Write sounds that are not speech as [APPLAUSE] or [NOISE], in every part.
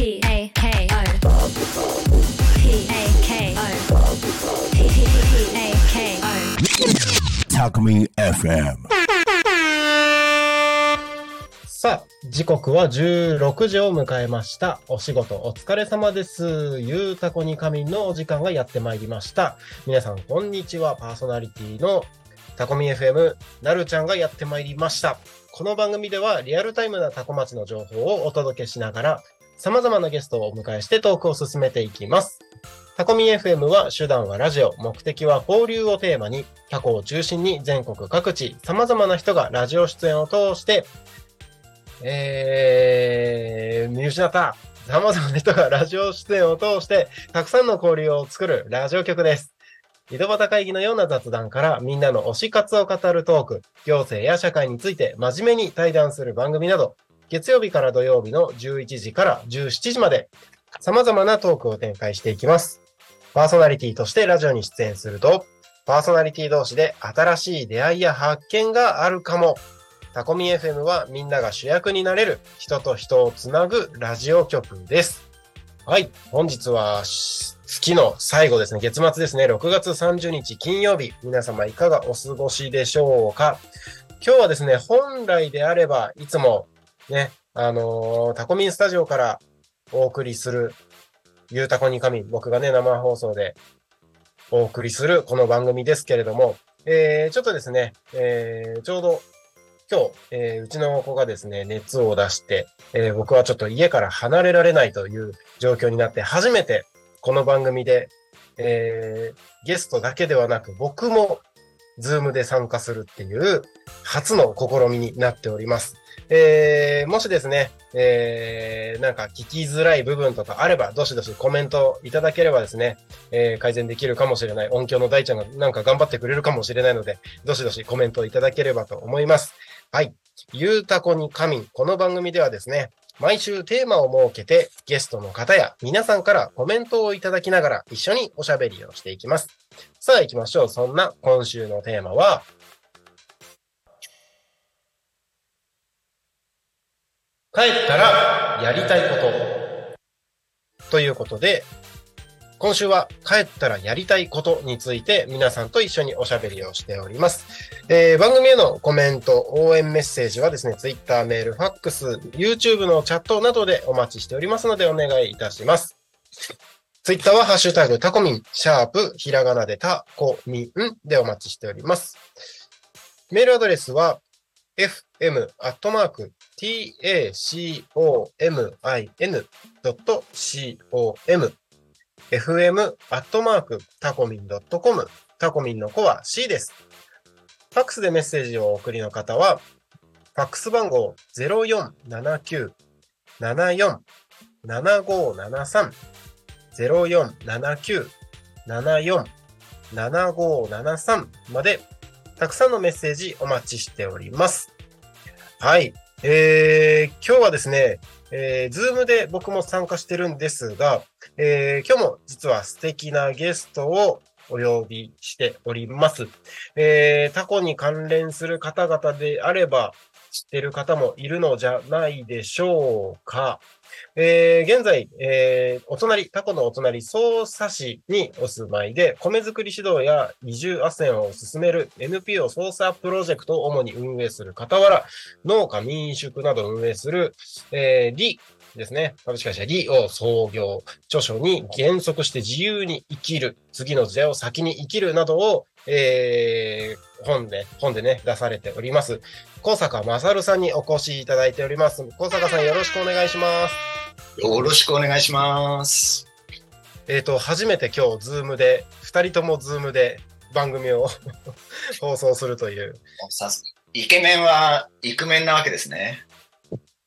P A K O P A K O P A K O タコミン FM さあ、時刻は16時を迎えました。お仕事お疲れ様です。ゆうたこに仮眠のお時間がやってまいりました。皆さん、こんにちは。パーソナリティのタコミ FM、なるちゃんがやってまいりました。この番組ではリアルタイムなタコ町の情報をお届けしながら、様々なゲストをお迎えしてトークを進めていきます。タコミ FM は手段はラジオ、目的は交流をテーマに、タコを中心に全国各地、様々な人がラジオ出演を通して、えー、見失った。様々な人がラジオ出演を通して、たくさんの交流を作るラジオ局です。井戸端会議のような雑談からみんなの推し活を語るトーク、行政や社会について真面目に対談する番組など、月曜日から土曜日の11時から17時まで、様々なトークを展開していきます。パーソナリティとしてラジオに出演すると、パーソナリティ同士で新しい出会いや発見があるかも。タコミ FM はみんなが主役になれる人と人をつなぐラジオ局です。はい。本日は月の最後ですね。月末ですね。6月30日金曜日。皆様いかがお過ごしでしょうか今日はですね、本来であればいつもね、あのータコミンスタジオからお送りするゆうたこに神、僕がね、生放送でお送りするこの番組ですけれども、えー、ちょっとですね、えー、ちょうど今日、えーうちの子がですね、熱を出して、えー僕はちょっと家から離れられないという状況になって、初めてこの番組で、えーゲストだけではなく、僕もズームで参加するっていう初の試みになっております。えーもしですね、えーなんか聞きづらい部分とかあれば、どしどしコメントいただければですね、えー改善できるかもしれない。音響の大ちゃんがなんか頑張ってくれるかもしれないので、どしどしコメントいただければと思います。はい。ゆうたこに神。この番組ではですね、毎週テーマを設けて、ゲストの方や皆さんからコメントをいただきながら一緒におしゃべりをしていきます。さあ行きましょう。そんな今週のテーマは、帰ったらやりたいこと。ということで、今週は帰ったらやりたいことについて皆さんと一緒におしゃべりをしております。えー番組へのコメント、応援メッセージはですね、Twitter、メール、ファックス、YouTube のチャットなどでお待ちしておりますのでお願いいたします。Twitter はハッシュタグタコミン、シャープ、ひらがなでタコミンでお待ちしております。メールアドレスは fm アットマーク tacomin.com fm アットマークタコミン .com タコミンの子は C です。ファックスでメッセージをお送りの方は、ファックス番号0479-74-7573 0479-74-7573まで、たくさんのメッセージお待ちしております。はい。えー、今日はですね、えー、ズームで僕も参加してるんですが、えー、今日も実は素敵なゲストをお呼びしております。えー、タコに関連する方々であれば、知ってる方もいるのじゃないでしょうか。えー現在、えーお隣、タコのお隣、匝瑳市にお住まいで、米作り指導や移住斡旋を進める NPO 捜査プロジェクトを主に運営する傍ら、農家民宿などを運営する、えー、リですね。株式会社リを創業。著書に減速して自由に生きる。次の時代を先に生きるなどを、えー、本で、本でね、出されております。高坂勝さんにお越しいただいております。高坂さんよろしくお願いします。よろしくお願いします。えっ、と、初めて今日、ズームで、二人ともズームで番組を [LAUGHS] 放送するという。イケメンはイクメンなわけですね。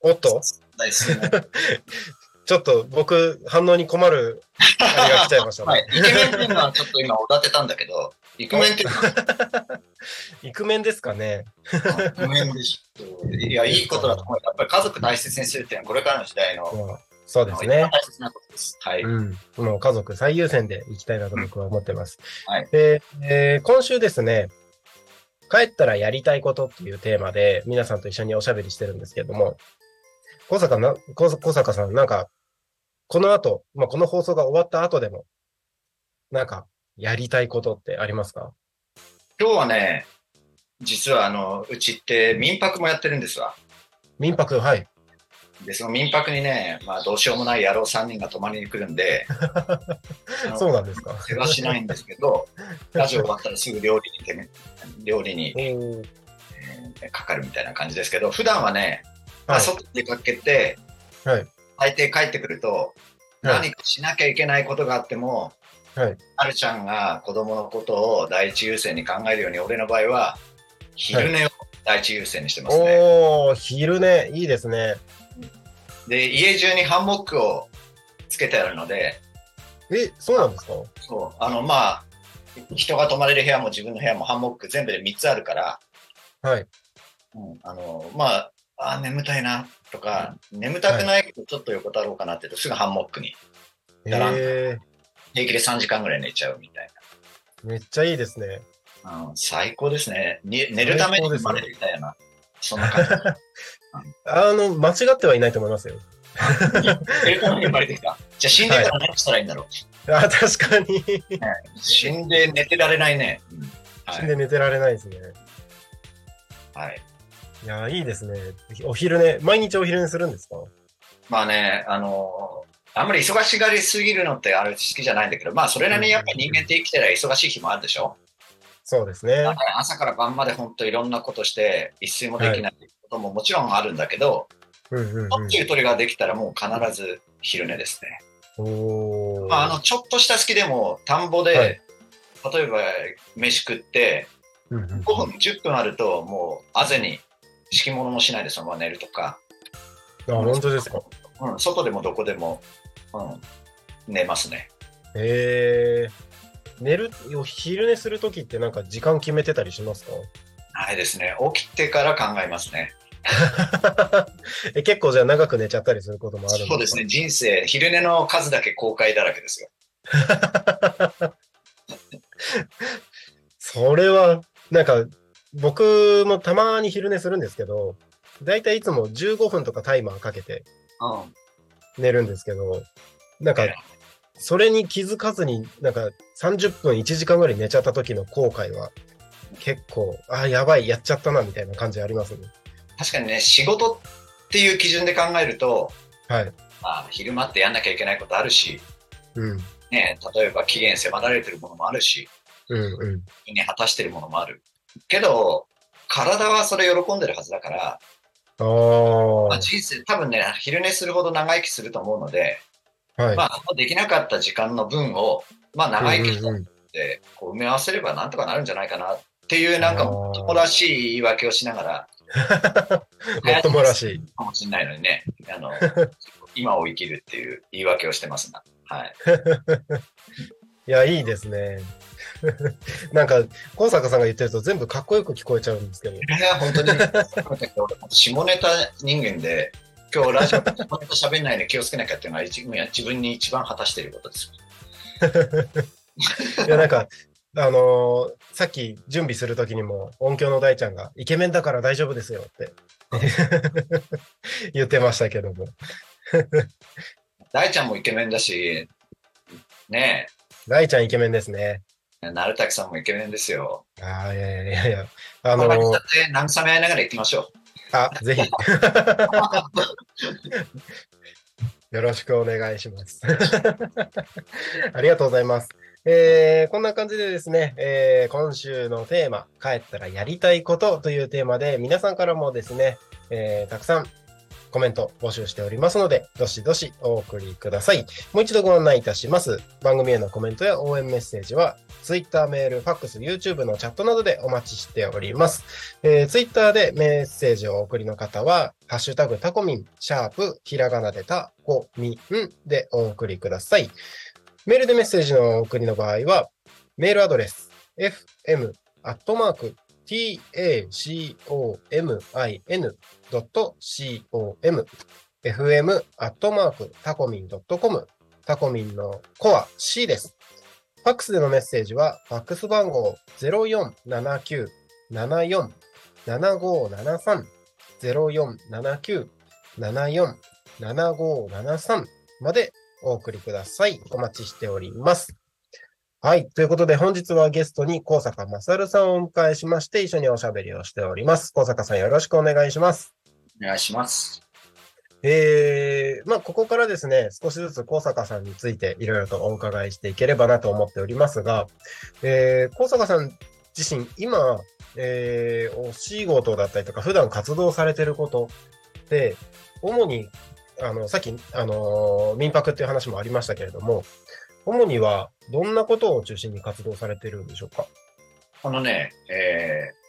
おっと？大好きな [LAUGHS] ちょっと僕、反応に困る、あれが来ちゃいましたね。はい。イケメンっていうのはちょっと今おだてたんだけど、イクメンっていうのは [LAUGHS] イクメンですかね。イクメンでしょ。いや、いいことだと思う。やっぱり家族大切にするっていうのはこれからの時代のうんそうですね。大切なことです。はい。うん。もう家族最優先で行きたいなと僕は思ってます。はいで、えー今週ですね、帰ったらやりたいことっていうテーマで皆さんと一緒におしゃべりしてるんですけれども、小坂な、小小坂さんなんかこの後、まあ、この放送が終わった後でも、なんか、やりたいことってありますか？今日はね、実はあの、うちって民泊もやってるんですわ。民泊、はい。で、その民泊にね、まあどうしようもない野郎3人が泊まりに来るんで、[LAUGHS] そうなんですか？世話しないんですけど、[LAUGHS] ラジオ終わったらすぐ料理に料理に、えーかかるみたいな感じですけど、普段はね、まあ、はい。外に出かけて、はい。大抵帰ってくると、はい何かしなきゃいけないことがあっても、はい。はるちゃんが子供のことを第一優先に考えるように、俺の場合は、昼寝を第一優先にしてますね。おー、昼寝、いいですね。で、家中にハンモックをつけてあるので、え、そうなんですか？そう、あの、まあ、人が泊まれる部屋も自分の部屋もハンモック全部で3つあるから、はい。うん、あの、まあ、あー眠たいなとか、眠たくないけどちょっと横たろうかなって言うとすぐハンモックにだらんえ平気で3時間ぐらい寝ちゃうみたいー、めっちゃいいですね。な。うん、最高ですね。に寝るために生まれてきたような。そんな感じ。[LAUGHS] あの、間違ってはいないと思いますよ。寝るために生まれてきた。じゃあ死んでから何したらいいんだろう。あ、確かに。死んで寝てられないね。うんはい。死んで寝てられないですね。はい、いや、いいですね。お昼寝、毎日お昼寝するんですか？まあね、あのーあんまり忙しがりすぎるのってあれ好きじゃないんだけど、まあそれなりにやっぱり人間って生きてりゃ忙しい日もあるでしょ？そうですね。朝から晩まで本当いろんなことして一睡もできないことももちろんあるんだけど、うんうんとっていう鳥ができたらもう必ず昼寝ですね。うん。おー。まあ、あの、ちょっとした好きでも田んぼで、はい例えば飯食ってうんうん5分、10分あるともうあぜに敷物もしないでそのまま寝るとか、あ、本当ですか。うん、外でもどこでも、うん、寝ますね。えー、寝る、お昼寝するときってなんか時間決めてたりしますか？ないですね。起きてから考えますね。[LAUGHS] え結構じゃあ長く寝ちゃったりすることもあるそうですね。。人生、昼寝の数だけ後悔だらけですよ。[LAUGHS] それは、なんか、僕もたまに昼寝するんですけど、だいたいいつも15分とかタイマーかけてうん。寝るんですけど、なんか、それに気づかずに、なんか30分、1時間ぐらい寝ちゃった時の後悔は、結構、あ、やばい、やっちゃったな、みたいな感じありますね。確かにね、仕事っていう基準で考えると、はい。まあ、昼間ってやんなきゃいけないことあるし、うん。ね、例えば期限迫られてるものもあるし、うんうん。ね、果たしてるものもある。けど、体はそれ喜んでるはずだから、あまあ、あ。人生多分ね、昼寝するほど長生きすると思うので、はい。まあ、できなかった時間の分を、まあ、長生きうんうんうんして、こう埋め合わせればなんとかなるんじゃないかなっていう、なんか、もっともらしい言い訳をしながら、[LAUGHS] もっともらしい。かもしれないのにね、あの、[LAUGHS] 今を生きるっていう言い訳をしてますが、はい。[LAUGHS] いや、いいですね。[LAUGHS] なんか、高坂さんが言ってると全部かっこよく聞こえちゃうんですけど。いや、本当に、下ネタ人間で、今日ラジオで下ネタ喋んないで気をつけなきゃっていうのは一自分に一番果たしていることです。[LAUGHS] いや、なんか、あのーさっき準備するときにも音響の大ちゃんがイケメンだから大丈夫ですよって [LAUGHS] 言ってましたけども。大ちゃんもイケメンだし、ね大ちゃんイケメンですね。え、鳴滝さんもイケメンですよ。ああ、いやいやいやいや。あのー慰め合いながら行きましょあ、ぜひ。[LAUGHS] よろしくお願いします。[LAUGHS] ありがとうございます。えーこんな感じでですね、えー今週のテーマ、帰ったらやりたいことというテーマで、皆さんからもですね、えーたくさんコメント募集しておりますので、どしどしお送りください。もう一度ご案内いたします。番組へのコメントや応援メッセージは、Twitter、メール、ファックス、YouTube のチャットなどでお待ちしております。えー、ツイッターでメッセージをお送りの方は、ハッシュタグタコミン、シャープ、ひらがなでタコミンでお送りください。メールでメッセージのお送りの場合は、メールアドレス、fm、アットマーク、tacomin.com、fm、アットマーク、タコミン .com、タコミンのコア C です。ファックスでのメッセージは、ファックス番号0479-74-7573 0479-74-7573までお送りください。お待ちしております。はい。ということで、本日はゲストに高坂勝さんをお迎えしまして、一緒におしゃべりをしております。高坂さんよろしくお願いします。お願いします。えー、まあ、ここからですね、少しずつ高坂さんについていろいろとお伺いしていければなと思っておりますが、えー、高坂さん自身、今、えー、お仕事だったりとか、普段活動されてることって、主に、あの、さっき、あのー民泊っていう話もありましたけれども、主にはどんなことを中心に活動されてるんでしょうか？あのね、えー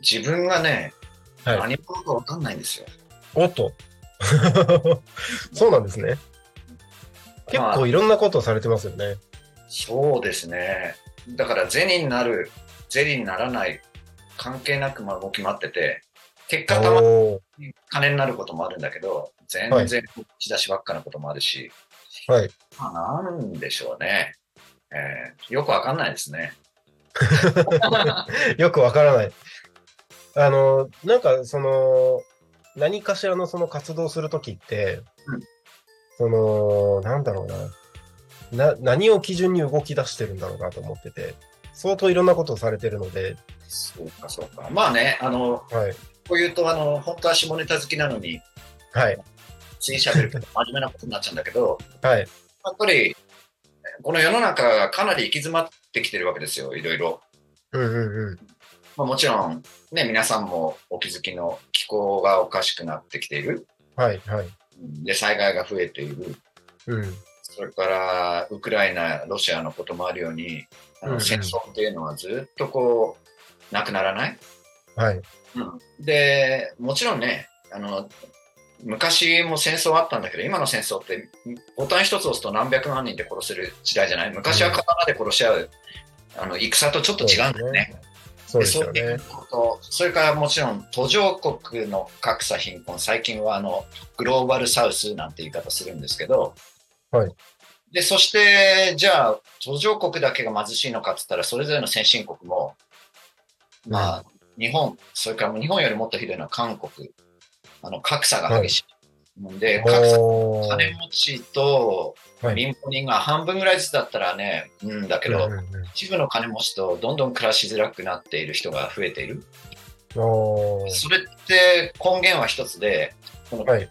自分がね、はい。何者かわかんないんですよ。おっと。[LAUGHS] そうなんですね。結構いろんなことをされてますよね。そうですね。だから銭になる、銭にならない、関係なくまあ動き回ってて、結果たま金になることもあるんだけど、全はい然仕出しばっかなこともあるし、はい。まあ、なんでしょうね。えーよくわかんないですね。[LAUGHS] よくわからない。あの、なんか、その、何かしらのその活動するときって、うんその、なんだろうな。な、何を基準に動き出してるんだろうなと思ってて、相当いろんなことをされてるので、そうか、そうか。まあね、あの、はい。こう言うと、あの、本当は下ネタ好きなのに、はい。つい喋ると真面目なことになっちゃうんだけど、はい。やっぱり、この世の中がかなり行き詰まってきてるわけですよ、いろいろ。うんうんうん。まあ、もちろん、ね、皆さんもお気づきの気候がおかしくなってきている。はい。はい。で、災害が増えている。うん。それから、ウクライナ、ロシアのこともあるように、あうんうんの戦争っていうのはずっとこう、なくならない？はい。で、もちろんね、あの、昔も戦争あったんだけど、今の戦争って、ボタン一つ押すと何百万人で殺せる時代じゃない？昔は刀で殺し合う、あの、戦とちょっと違うんだよね。そうですよね。でそういう。こと、それからもちろん途上国の格差貧困、最近はあのグローバルサウスなんて言い方するんですけど、はい。でそして、じゃあ、途上国だけが貧しいのかって言ったら、それぞれの先進国も、まあ、日本、それから日本よりもっとひどいのは韓国、あの格差が激しい。で、格差、おー金持ちとはい貧乏人が半分ぐらいずつだったらね、うんだけど、うんうんうん一部の金持ちとどんどん暮らしづらくなっている人が増えている。それって根源は一つで、このはい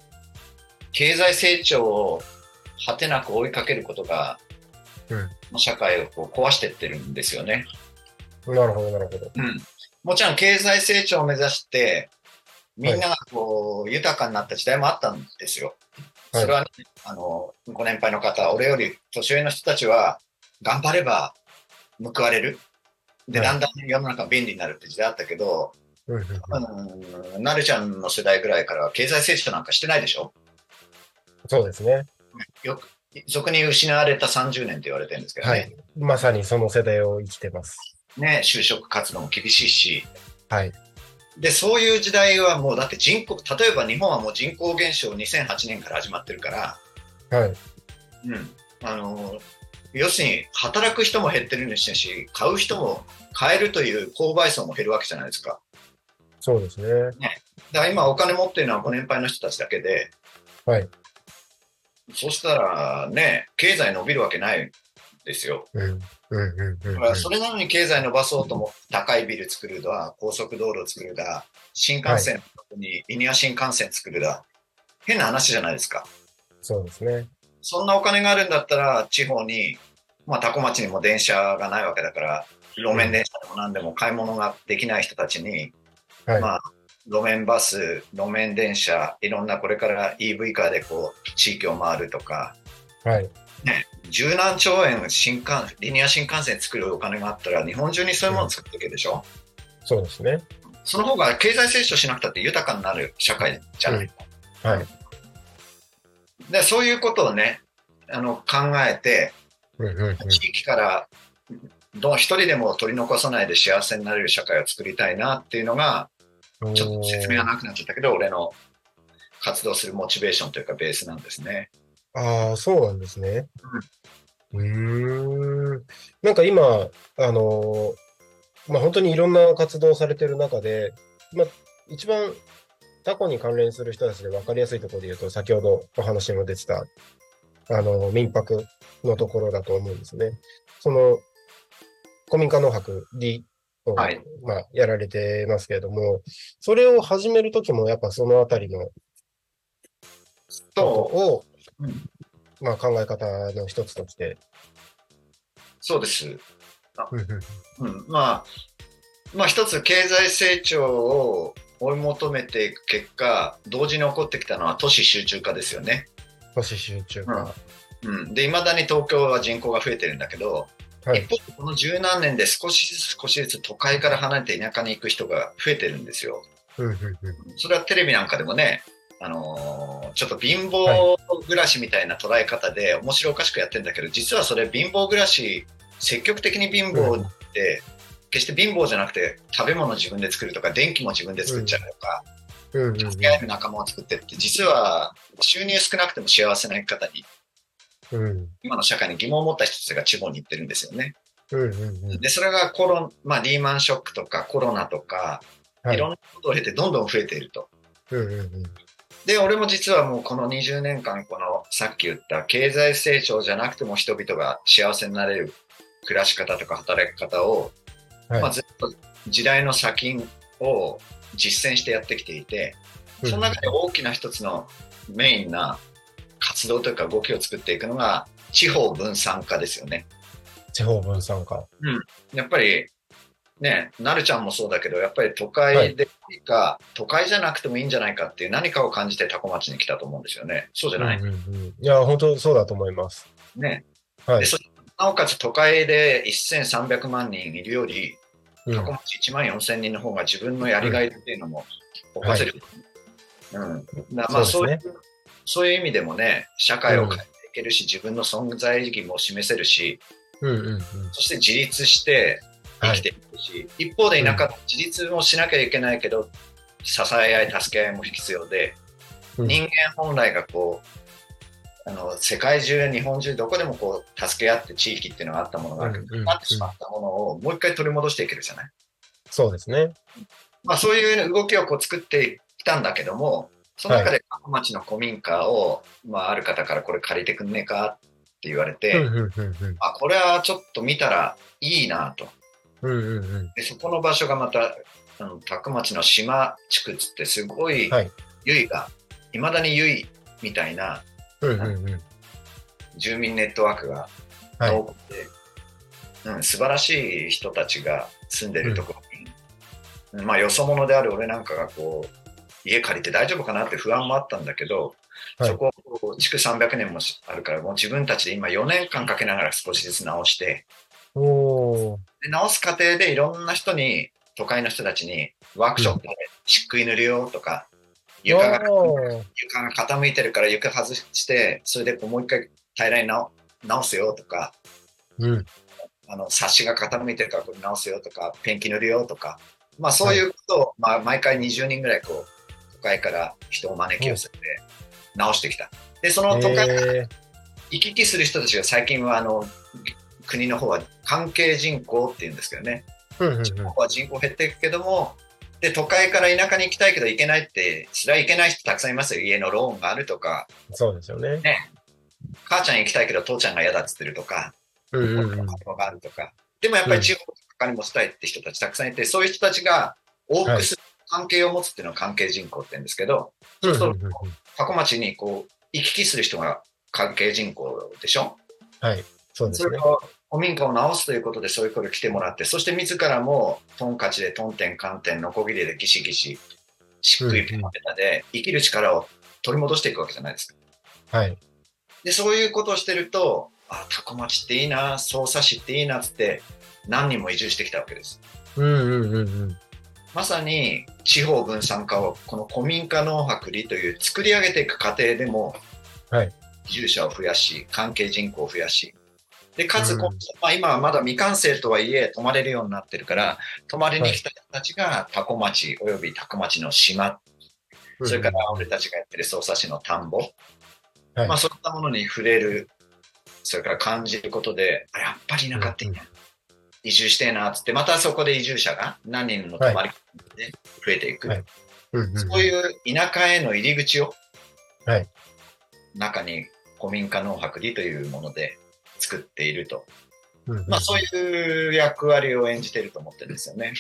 経済成長を果てなく追いかけることが、うん社会をこう壊していってるんですよね。なるほど、なるほど。もちろん経済成長を目指して、みんながこう豊かになった時代もあったんですよ。はいそれは、ね、あの、ご年配の方、俺より年上の人たちは、頑張れば報われる。で、はいだんだん世の中が便利になるって時代あったけど、うん、なるちゃんの世代ぐらいからは経済成長なんかしてないでしょそうですね。よく、俗に失われた30年って言われてるんですけどね。はい。まさにその世代を生きてます。ね、就職活動も厳しいし。はい。で、そういう時代はもうだって人口、例えば日本はもう人口減少2008年から始まってるから、はい。うん。あの、要するに働く人も減ってるにしてし、買う人も買えるという購買層も減るわけじゃないですか。そうですね。だから今お金持ってるのはご年配の人たちだけで、はい。そしたらね、経済伸びるわけないですよ。うん。うんうんうんうんだからそれなのに経済伸ばそうとも高いビル作るだ、高速道路作るだ、新幹線にリニア新幹線作るだ、変な話じゃないですか。そうですね。そんなお金があるんだったら、地方に、まあ、タコ町にも電車がないわけだから、路面電車でも何でも買い物ができない人たちに、はい。まあ、路面バス、路面電車、いろんなこれから EV カーでこう、地域を回るとか、はい。十何兆円新幹、リニア新幹線作るお金があったら、日本中にそういうものを作っていけるでしょ、そうですね。その方が経済成長しなくたって豊かになる社会じゃない。はい。でそういうことをね、あの考えて、うんうんうん地域からどう一人でも取り残さないで幸せになれる社会を作りたいなっていうのが、ちょっと説明がなくなっちゃったけど、俺の活動するモチベーションというかベースなんですね。ああ、そうなんですね。うーん。なんか今、あのーまあ、本当にいろんな活動をされてる中で、まあ、一番タコに関連する人たちで分かりやすいところで言うと、先ほどお話にも出てた、あの、民泊のところだと思うんですね。その、古民家農泊 D を、はいまあ、やられてますけれども、それを始めるときもやっぱそのあたりのことと、を、うんまあ、考え方の一つとして。そうです。うんうんうん、まあ、まあ一つ経済成長を追い求めていく結果、同時に起こってきたのは都市集中化ですよね。都市集中化。うん、で、未だに東京は人口が増えてるんだけど、はい一。方でこの十何年で少しずつ少しずつ都会から離れて田舎に行く人が増えてるんですよ。うんうんうんそれはテレビなんかでもね、あのーちょっと貧乏暮らしみたいな捉え方で面白おかしくやってるんだけど、実はそれ貧乏暮らし、積極的に貧乏って、決して貧乏じゃなくて食べ物自分で作るとか電気も自分で作っちゃうとか、助け合える仲間を作ってって実は収入少なくても幸せな生き方にうん。今の社会に疑問を持った人たちが地方に行ってるんですよね。うんうんうん。でそれがコロ、まあ、リーマンショックとかコロナとか、はい。いろんなことを経てどんどん増えていると。うんうんうんで俺も実はもうこの20年間このさっき言った経済成長じゃなくても人々が幸せになれる暮らし方とか働き方を、はいまあ、ずっと時代の先を実践してやってきていて、その中で大きな一つのメインな活動というか動きを作っていくのが地方分散化ですよね。地方分散化。やっぱりね、なるちゃんもそうだけど、やっぱり都会でいいか、都会じゃなくてもいいんじゃないかっていう何かを感じてタコ町に来たと思うんですよね。そうじゃない？うんうんうんいや、本当そうだと思います。ね。はいなおかつ都会で1300万人いるより、うんタコ町1万4000人の方が自分のやりがいっていうのも起こせる。うん。だまあそう、そういう意味でもね、社会を変えていけるし、自分の存在意義も示せるし、うんうんうん。そして自立して生きていくし、一方で田舎、自立もしなきゃいけないけど、支え合い、助け合いも必要で、うん人間本来がこう、あの世界中、日本中、どこでもこう助け合って地域っていうのがあったものがあるなってしまったものをもう一回取り戻していけるじゃない？そうですね。まあ、そういう動きをこう作ってきたんだけども、その中で過去町の古民家を、まあ、ある方からこれ借りてくんねえかって言われて、あ、これはちょっと見たらいいなと。うんうんうん。でそこの場所がまた、あの、町の島地区っつってすごい、はい。由いが、いまだに由いみたいなうんうんうん。住民ネットワークがはい。多くて、うん、素晴らしい人たちが住んでるところに、まあよそ者である俺なんかがこう、家借りて大丈夫かなって不安もあったんだけど、はい。そこを築300年もしあるから、もう自分たちで今4年間かけながら少しずつ直して、で直す過程でいろんな人に、都会の人たちにワークショップで漆喰塗るよとか、床が床が傾いてるから床外して、それでこうもう一回平らに直直すよとか、うん。あの、冊子が傾いてるからこれ直すよとか、ペンキ塗るよとか、まあそういうことを、まあ毎回20人ぐらいこう、都会から人を招き寄せて直してきた。で、その都会からえ行き来する人たちが最近はあの、国の方は関係人口っていうんですけどね。ーうんうんうん地方は人口減っていくけども、で、都会から田舎に行きたいけど行けないって、それは行けない人たくさんいますよ。家のローンがあるとか、そうですよね。母ちゃん行きたいけど父ちゃんが嫌だっつってるとか、うんうんがあるとか。でもやっぱり地方とかにもしたいって人たちたくさんいて、そういう人たちが往復する関係を持つっていうのは関係人口って言うんですけど、うんうんそううんうん過去町にこう、行き来する人が関係人口でしょ？はい。そうですね。それを古民家を直すということでそういう声が来てもらって、そして自らもトンカチでトンテンカンテンノコギリでギシギシ、しっくりペタペタで生きる力を取り戻していくわけじゃないですか。はい。で、そういうことをしてると、あ、タコ町っていいな、匝瑳市っていいなっつって何人も移住してきたわけです。うんうんうんうん。まさに地方分散化をこの古民家農泊里という作り上げていく過程でも、はい移住者を増やし、関係人口を増やし、で、かつ、うん。まあ、今はまだ未完成とはいえ泊まれるようになってるから、泊まりに来た人たちがタコ町およびタコ町の島、それから俺たちがやってる匝瑳市の田んぼ、はい。まあそういったものに触れる、それから感じることで、あやっぱり田舎っていいな、移住してえなっつって、またそこで移住者が何人の泊まりで増えていく。そういう田舎への入り口を、はい。中に古民家農泊里というもので作っていると。うんまあそういう役割を演じていると思ってるんですよね。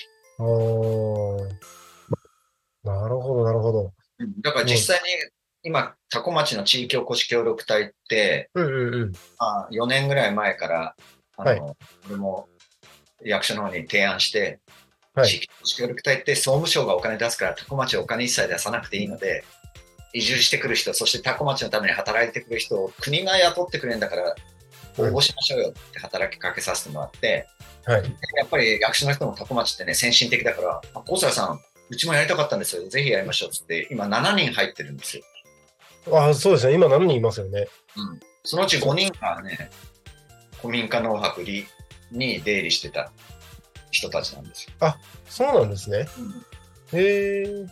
なるほど、なるほど。だから実際に今、多古町の地域おこし協力隊って、うんうんうん。まあ、4年ぐらい前から、あの、はい俺も役所の方に提案して、はい地域おこし協力隊って総務省がお金出すから、多古町はお金一切出さなくていいので、移住してくる人、そして多古町のために働いてくる人を国が雇ってくれるんだから、応募しましょうよって働きかけさせてもらって、はい。やっぱり役所の人も多古町ってね、先進的だから、あ、高坂さん、うちもやりたかったんですよ。ぜひやりましょうっつって、今7人入ってるんですよ。あそうですね。今何人いますよね。うん。そのうち5人がね、古民家農泊里に出入りしてた人たちなんですよ。そうなんですね。へえ。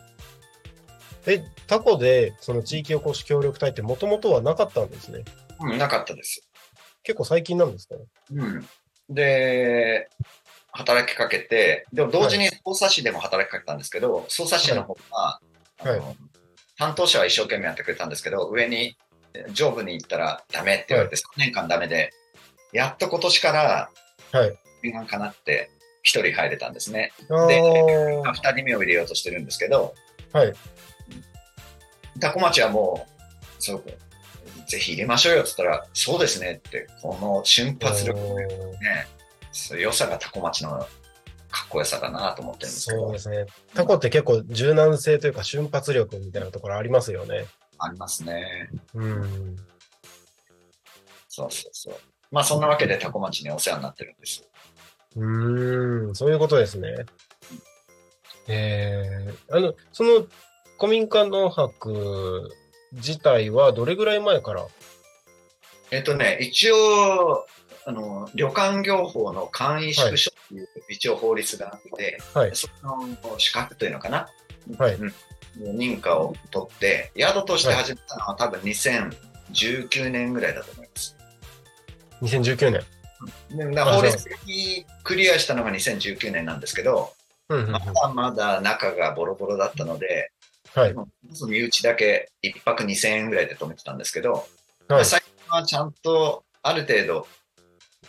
え、タコで、その地域おこし協力隊ってもともとはなかったんですね。うん、なかったです。結構最近なんですかね。うん。で、働きかけて、でも同時に匝瑳市でも働きかけたんですけど、匝瑳市の方が、いはいあの担当者は一生懸命やってくれたんですけど、上に、え上部に行ったらダメって言われて、3年間ダメで、やっと今年から、はい。念願かなって、一人入れたんですね。あでー二人目を入れようとしてるんですけど、はい。タコ町はもう、そう、ぜひ入れましょうよって言ったら、そうですねって、この瞬発力のね、良さがタコ町のかっこよさだなと思ってるんですけどそうで、すね。タコって結構柔軟性というか瞬発力みたいなところありますよね。ありますね。うん。そうそうそう。まあそんなわけでタコ町にお世話になってるんです。うーん、そういうことですね。えー、あの、その古民家農泊自体はどれぐらい前から？えっとね、一応、あの、旅館業法の簡易宿所っていう一応法律があって、はい。その資格というのかな、はい。うん。認可を取って、宿として始めたのは多分2019年ぐらいだと思います。?2019 年。法律的にクリアしたのが2019年なんですけど、うんうんうん。まだまだ中がボロボロだったので、はい。まず身内だけ1泊2000円ぐらいで泊めてたんですけど、まはい。あ最近はちゃんとある程度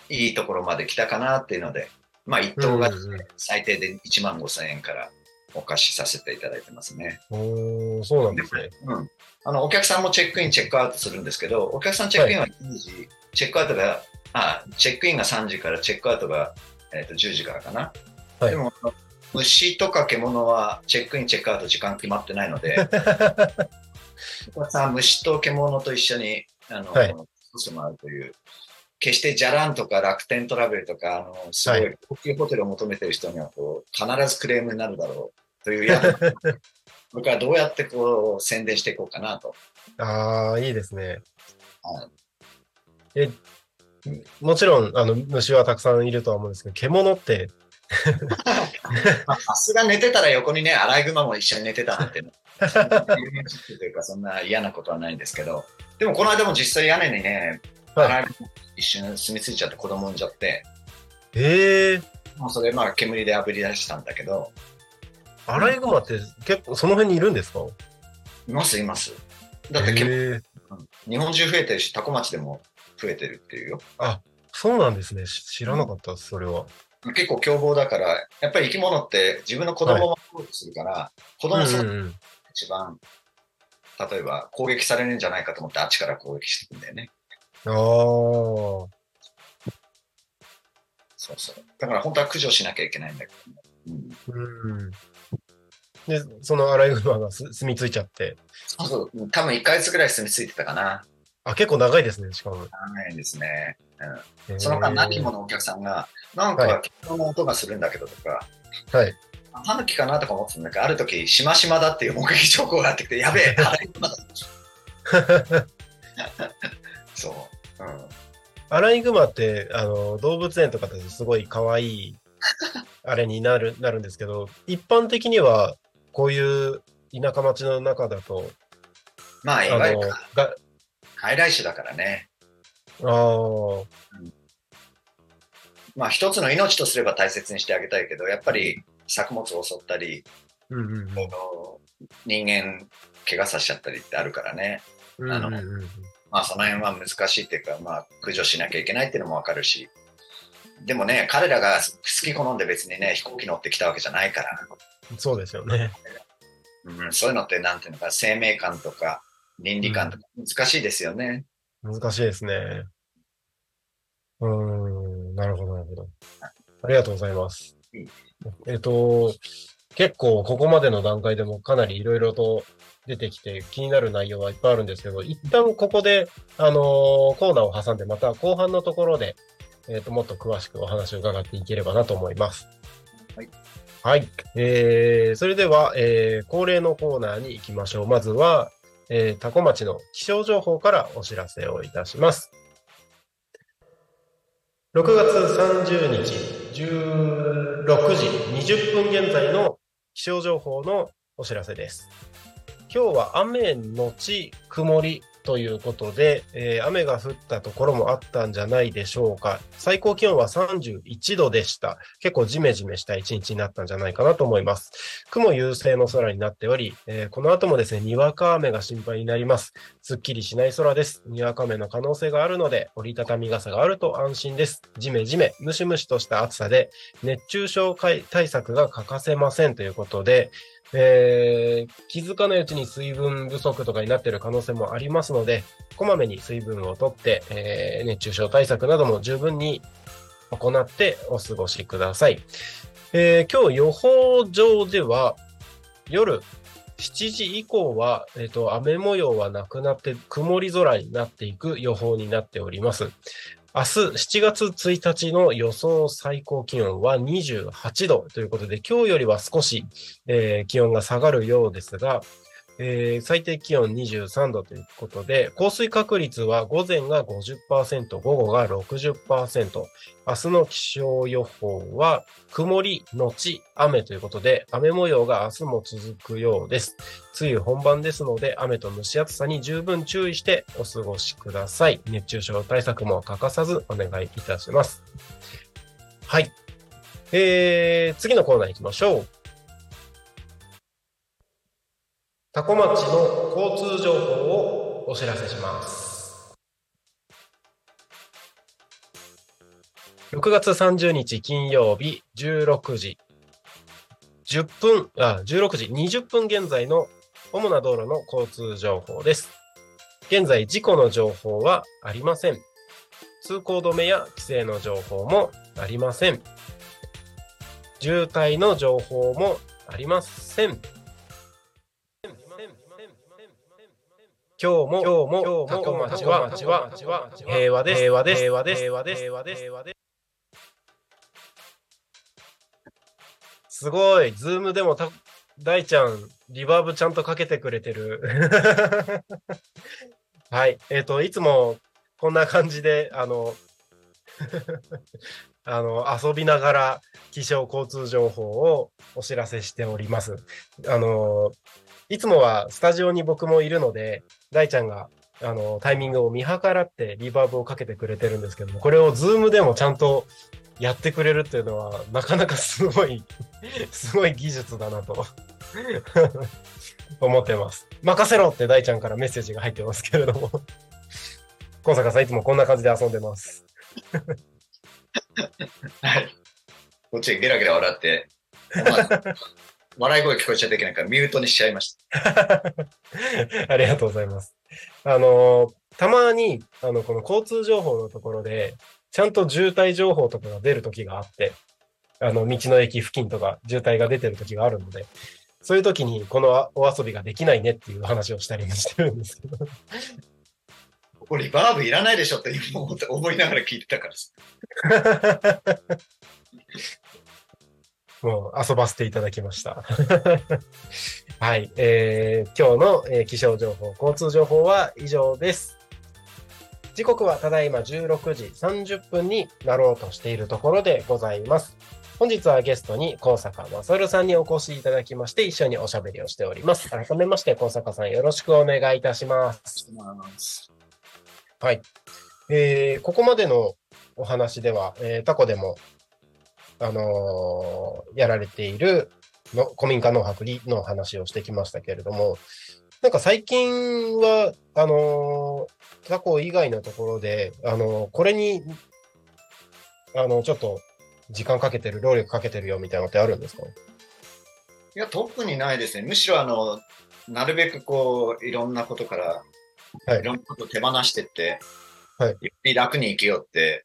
いいところまで来たかなっていうので、まあ一等が最低で1万5000円からお貸しさせていただいてますね。おーそうなんですね。うん。あの、お客さんもチェックイン、チェックアウトするんですけど、お客さんチェックインは10時、チェックアウトが、あ、チェックインが3時から、チェックアウトが、えっと10時からかな。はいでも、虫とか獣はチェックイン、チェックアウト時間決まってないので、[LAUGHS] さんは虫と獣と一緒に、あの、はいしてもらうという、決してじゃらんとか楽天トラベルとか、あの、すごはいい高級ホテルを求めてる人には、こう、必ずクレームになるだろうという [LAUGHS] やつ。これからどうやってこう、宣伝していこうかなと。ああ、いいですね。はいえ、もちろん、あの、虫はたくさんいるとは思うんですけど、獣って、まあ [LAUGHS] さすが寝てたら横にね、アライグマも一緒に寝てたなんて、というか、そんな嫌なことはないんですけど、でもこの間も実際屋根にね、アはいライグマ一瞬住み着いちゃって子供産んじゃって、ええもうそれまあ煙で炙り出したんだけど、アライグマって結構その辺にいるんですか？いますいます。だって煙、日本中増えてるし、タコ町でも増えてるっていうよ。そうなんですね。し知らなかったそれは。結構凶暴だから、やっぱり生き物って自分の子供を守ろうとするから、子供そのうんうんうん一番、例えば攻撃されるんじゃないかと思ってあっちから攻撃してくんだよね。ああ、そうそう。だから本当は駆除しなきゃいけないんだけどね、うん、うん。で、そのアライグマがす住み着いちゃって。そうそう。多分1ヶ月ぐらい住み着いてたかな。あ、結構長いですね、しかも。長いですね。へーその間何人ものお客さんが、なんはか、煙の音がするんだけどとか、はい。タヌキかなとか思ってたんだけど、ある時、しましまだっていう目撃情報があってきて、やべえ、アライグマだ。そう。うん。アライグマって、あの、動物園とかですごい可愛い、あれになる、[LAUGHS] なるんですけど、一般的には、こういう田舎町の中だと、まあ、いわゆるが、外来種だからね。ああ、まあ、一つの命とすれば大切にしてあげたいけど、やっぱり作物を襲ったり、うんうんこの人間怪我させちゃったりってあるからね。うん。あのうんうんうんままあその辺は難しいっていうか、まあ駆除しなきゃいけないっていうのもわかるし。でもね、彼らが好き好んで別にね、飛行機乗ってきたわけじゃないから。そうですよね。うん、そういうのってなんていうのか、生命感とか倫理観とか難しいですよね。難しいですね。うーん、なるほど、なるほど。ありがとうございますうん。えっと、結構ここまでの段階でもかなりいろいろと出てきて気になる内容はいっぱいあるんですけど、一旦ここで、あのーコーナーを挟んでまた後半のところで、えっと、もっと詳しくお話を伺っていければなと思います。はい。はい。えー、それでは、えー、恒例のコーナーに行きましょう。まずは、えー、タコ町の気象情報からお知らせをいたします。6月30日16時20分現在の気象情報のお知らせです。今日は雨のち曇りということで、えー雨が降ったところもあったんじゃないでしょうか。最高気温は31度でした。結構ジメジメした一日になったんじゃないかなと思います。雲優勢の空になっており、えーこの後もですね、にわか雨が心配になります。すっきりしない空です。にわか雨の可能性があるので、折りたたみ傘があると安心です。ジメジメ、ムシムシとした暑さで、熱中症対策が欠かせませんということで、えー気づかないうちに水分不足とかになっている可能性もありますので、こまめに水分をとって、えー熱中症対策なども十分に行ってお過ごしください。えー今日予報上では、夜7時以降は、えっ、と、雨模様はなくなって、曇り空になっていく予報になっております。明日7月1日の予想最高気温は28度ということで、今日よりは少し、えー気温が下がるようですが、えー最低気温23度ということで、降水確率は午前が50%、午後が60%、明日の気象予報は曇りのち雨ということで、雨模様が明日も続くようです。梅雨本番ですので、雨と蒸し暑さに十分注意してお過ごしください。熱中症対策も欠かさずお願いいたします。はい。えー、次のコーナー行きましょう。タコ町の交通情報をお知らせします。6月30日金曜日16時10分、あ、16時20分現在の主な道路の交通情報です。現在、事故の情報はありません。通行止めや規制の情報もありません。渋滞の情報もありません。今日も、今日も、タコ町は、町は、平和です。平和です。平和です。平和です。平和です。平和です。すごい。ズームでもた、大ちゃん、リバーブちゃんとかけてくれてる。[LAUGHS] はい。えっ、と、いつもこんな感じで、あの、[LAUGHS] あの、遊びながら気象交通情報をお知らせしております。あの、いつもはスタジオに僕もいるので、大ちゃんがあのタイミングを見計らってリバーブをかけてくれてるんですけども、これをズームでもちゃんとやってくれるっていうのは、なかなかすごい、[LAUGHS] すごい技術だなと [LAUGHS] 思ってます。任せろって大ちゃんからメッセージが入ってますけれども。小坂さんいつもこんな感じで遊んでます。はい。こっちゲラゲラ笑って、笑い声聞こえちゃいけないからミュートにしちゃいました。[LAUGHS] ありがとうございます。あの、たまに、あの、この交通情報のところで、ちゃんと渋滞情報とかが出るときがあって、あの、道の駅付近とか渋滞が出てるときがあるので、そういうときにこのお遊びができないねっていう話をしたりもしてるんですけど。ここリバーブいらないでしょって今思いながら聞いてたからさ。[LAUGHS] もう遊ばせていただきました。[LAUGHS] はい、えー今日の、えー気象情報、交通情報は以上です。時刻はただいま16時30分になろうとしているところでございます。本日はゲストに高坂勝さんにお越しいただきまして、一緒におしゃべりをしております。改めまして、高坂さんよろしくお願いいたします。はい。えーここまでのお話では、えータコでも、あのーやられているの古民家農泊りの話をしてきましたけれども、なんか最近は、あのータコ以外のところで、あのーこれに、あの、ちょっと、時間かけてる、労力かけてるよみたいなのってあるんですか？いや、特にないですね。むしろ、あの、なるべくこう、いろんなことから、はい。い、ろんなことを手放してって、はい。より楽に生きようって、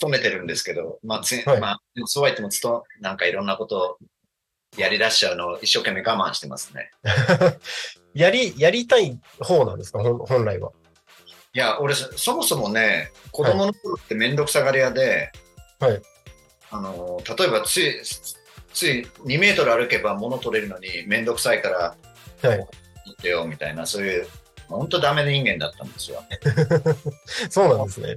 努めてるんですけど、まあ、つはいまあ、そうは言っても、つと、なんかいろんなことをやり出しちゃうのを一生懸命我慢してますね。[LAUGHS] やり、やりたい方なんですか？本来は。いや、俺、そそもそもね、子供の頃ってめんどくさがり屋で、はいあの、例えばつい、つい2メートル歩けば物取れるのにめんどくさいから、はい。取ってよみたいな、そういう、本当ダメな人間だったんですよ。[LAUGHS] そうなんですね。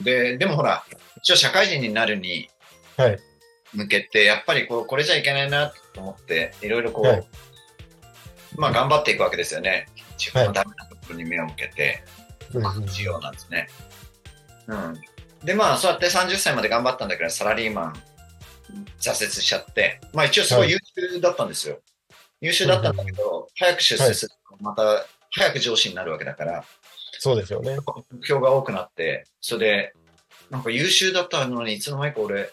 で、でもほら、一応社会人になるにはい。向けて、やっぱりこう、これじゃいけないなと思って、いろいろこう、はいまあ頑張っていくわけですよね。自分のダメなところに目を向けて、うんうんしようなんですね。うん。で、まあ、そうやって30歳まで頑張ったんだけど、サラリーマン、挫折しちゃって、まあ一応すごい優秀だったんですよ。優秀だったんだけど、早く出世すると、また、早く上司になるわけだから、そうですよね。目標が多くなって、それで、なんか優秀だったのに、いつの間にか俺、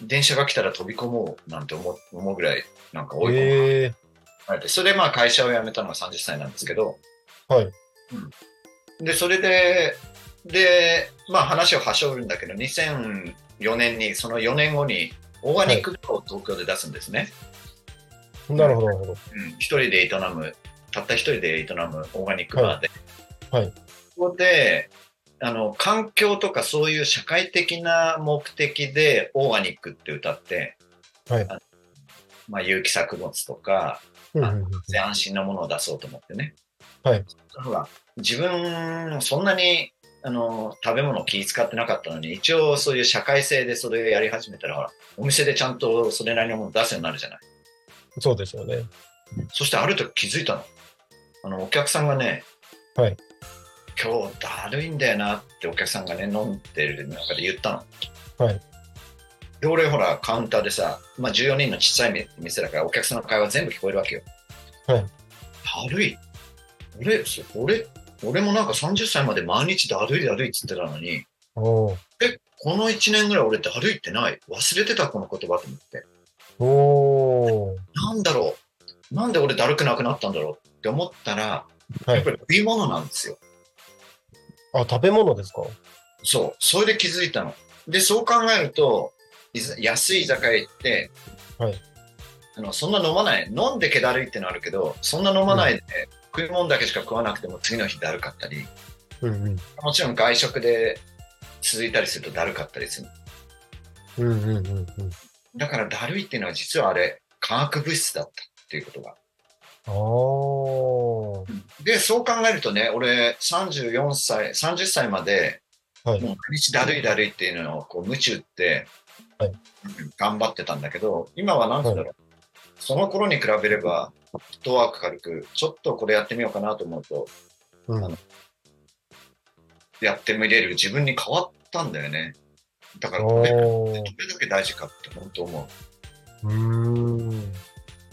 電車が来たら飛び込もうなんて思う思うぐらい、なんか追い込ええまれて、それでまあ会社を辞めたのが30歳なんですけど、はい。で、それで、で、まあ話をはしょるんだけど、2004年に、その4年後に、オーガニックを東京で出すんですね。なるほど、なるほど。うん、一人で営む、たった一人で営むオーガニックバーで。はいはいここで、あの、環境とかそういう社会的な目的でオーガニックって歌って、はいまあ、有機作物とか、うんうんうんで安心なものを出そうと思ってね。はい。ほら、自分、そんなに、あの、食べ物気使ってなかったのに、一応そういう社会性でそれをやり始めたら、ほら、お店でちゃんとそれなりのものを出すようになるじゃない。そうですよね。そしてある時気づいたの。あの、お客さんがね、はい。今日だるいんだよなってお客さんがね、飲んでる中で言ったの。はい。で、俺ほら、カウンターでさ、まあ14人のちっちゃい店だからお客さんの会話全部聞こえるわけよ。はい。だるい。俺、そ俺、俺もなんか30歳まで毎日だるいだるいって言ってたのに、おーえ、この1年ぐらい俺だるいってない？忘れてたこの言葉と思って。おーなんだろう？なんで俺だるくなくなったんだろう？って思ったら、はいやっぱ。り食い物なんですよ。あ、食べ物ですか？そう。それで気づいたの。で、そう考えると、安い居酒屋行って、はいあのそんな飲まない。飲んで気だるいってのあるけど、そんな飲まないで、食い物だけしか食わなくても次の日だるかったり、うんうん。もちろん外食で続いたりするとだるかったりする。うんうんうんうん。だからだるいっていうのは実はあれ、化学物質だったっていうことが。で、そう考えるとね、俺34歳、30歳まで、はいもう毎日だるいだるいっていうのをこう無知打って、はいうん頑張ってたんだけど、今はなんて言うんだろう、その頃に比べれば、フットワーク軽く、ちょっとこれやってみようかなと思うと、うんあのやってみれる自分に変わったんだよね。だから、これどれだけ大事かって本当思う。うーん。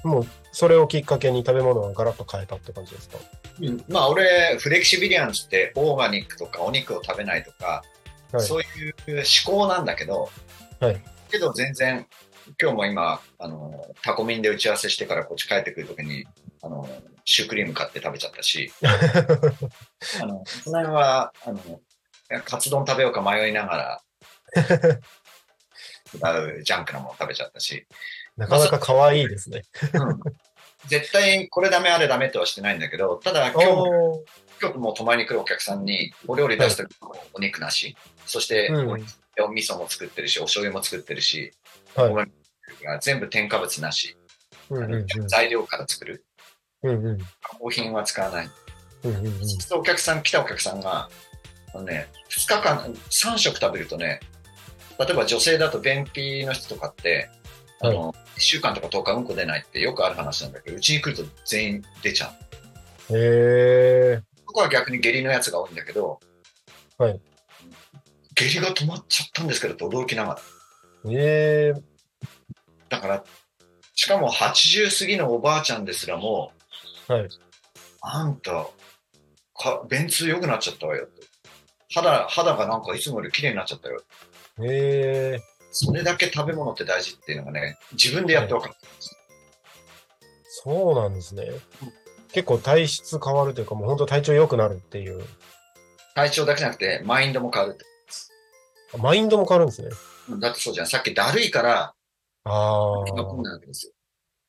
もう、それをきっかけに食べ物をガラッと変えたって感じですか？うん。まあ俺、フレキシビリアンズってオーガニックとかお肉を食べないとか、はい。そういう思考なんだけど、はい。けど全然、今日も今、あの、タコミンで打ち合わせしてからこっち帰ってくるときに、あの、シュークリーム買って食べちゃったし、[LAUGHS] あの、その辺は、あの、カツ丼食べようか迷いながら、違うジャンクなもの食べちゃったし、なかなか可愛いですね。うん。絶対これダメあれダメとはしてないんだけど、ただ今日今日も泊まりに来るお客さんに、お料理出すときもお肉なし、そして、うん。お味噌も作ってるし、お醤油も作ってるし、はい。全部添加物なし、うんうんうん。材料から作る。うんうん。加工品は使わない。うんうんうん。お客さん、来たお客さんが、あのね、2日間、3食食べるとね、例えば女性だと便秘の人とかって、あの、1週間とか10日うんこ出ないってよくある話なんだけど、うちに来ると全員出ちゃう。へえ。ここは逆に下痢のやつが多いんだけど、はい下痢が止まっちゃったんですけどって驚きながら。ええ。だから、しかも80過ぎのおばあちゃんですらも、はいあんた、か便通良くなっちゃったわよって。肌、肌がなんかいつもより綺麗になっちゃったよ。へえ。それだけ食べ物って大事っていうのがね、自分でやって分かったんです。そうなんですね。結構体質変わるというか、もう本当体調良くなるっていう。体調だけじゃなくて、マインドも変わるって。マインドも変わるんですね。うんだってそうじゃん。さっきだるいから、ああ。気がこんなわけですよ。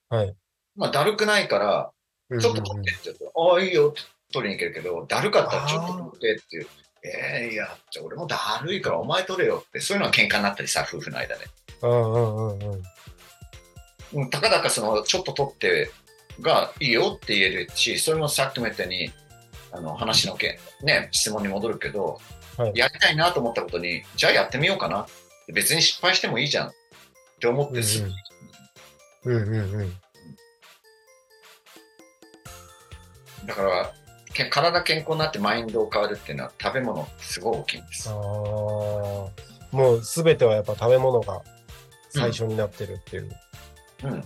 はい。まあ、だるくないから、うんちょっと取ってって言うと、ああ、いいよって取りに行けるけど、だるかったらちょっと取ってっていう。ええいや、じゃあ俺もだるいからお前取れよって、そういうのは喧嘩になったりさ、夫婦の間で。うんうんうんうん。うんたかだかその、ちょっと取ってがいいよって言えるし、それもさっきも言ったように、あの、話の件、ね、質問に戻るけど、はいやりたいなと思ったことに、じゃあやってみようかな。別に失敗してもいいじゃんって思ってすぐ、うんうんうんうん。だから、け体健康になってマインドを変わるっていうのは食べ物すごい大きいんですああ。。もうすべてはやっぱ食べ物が最初になってるっていう。うん。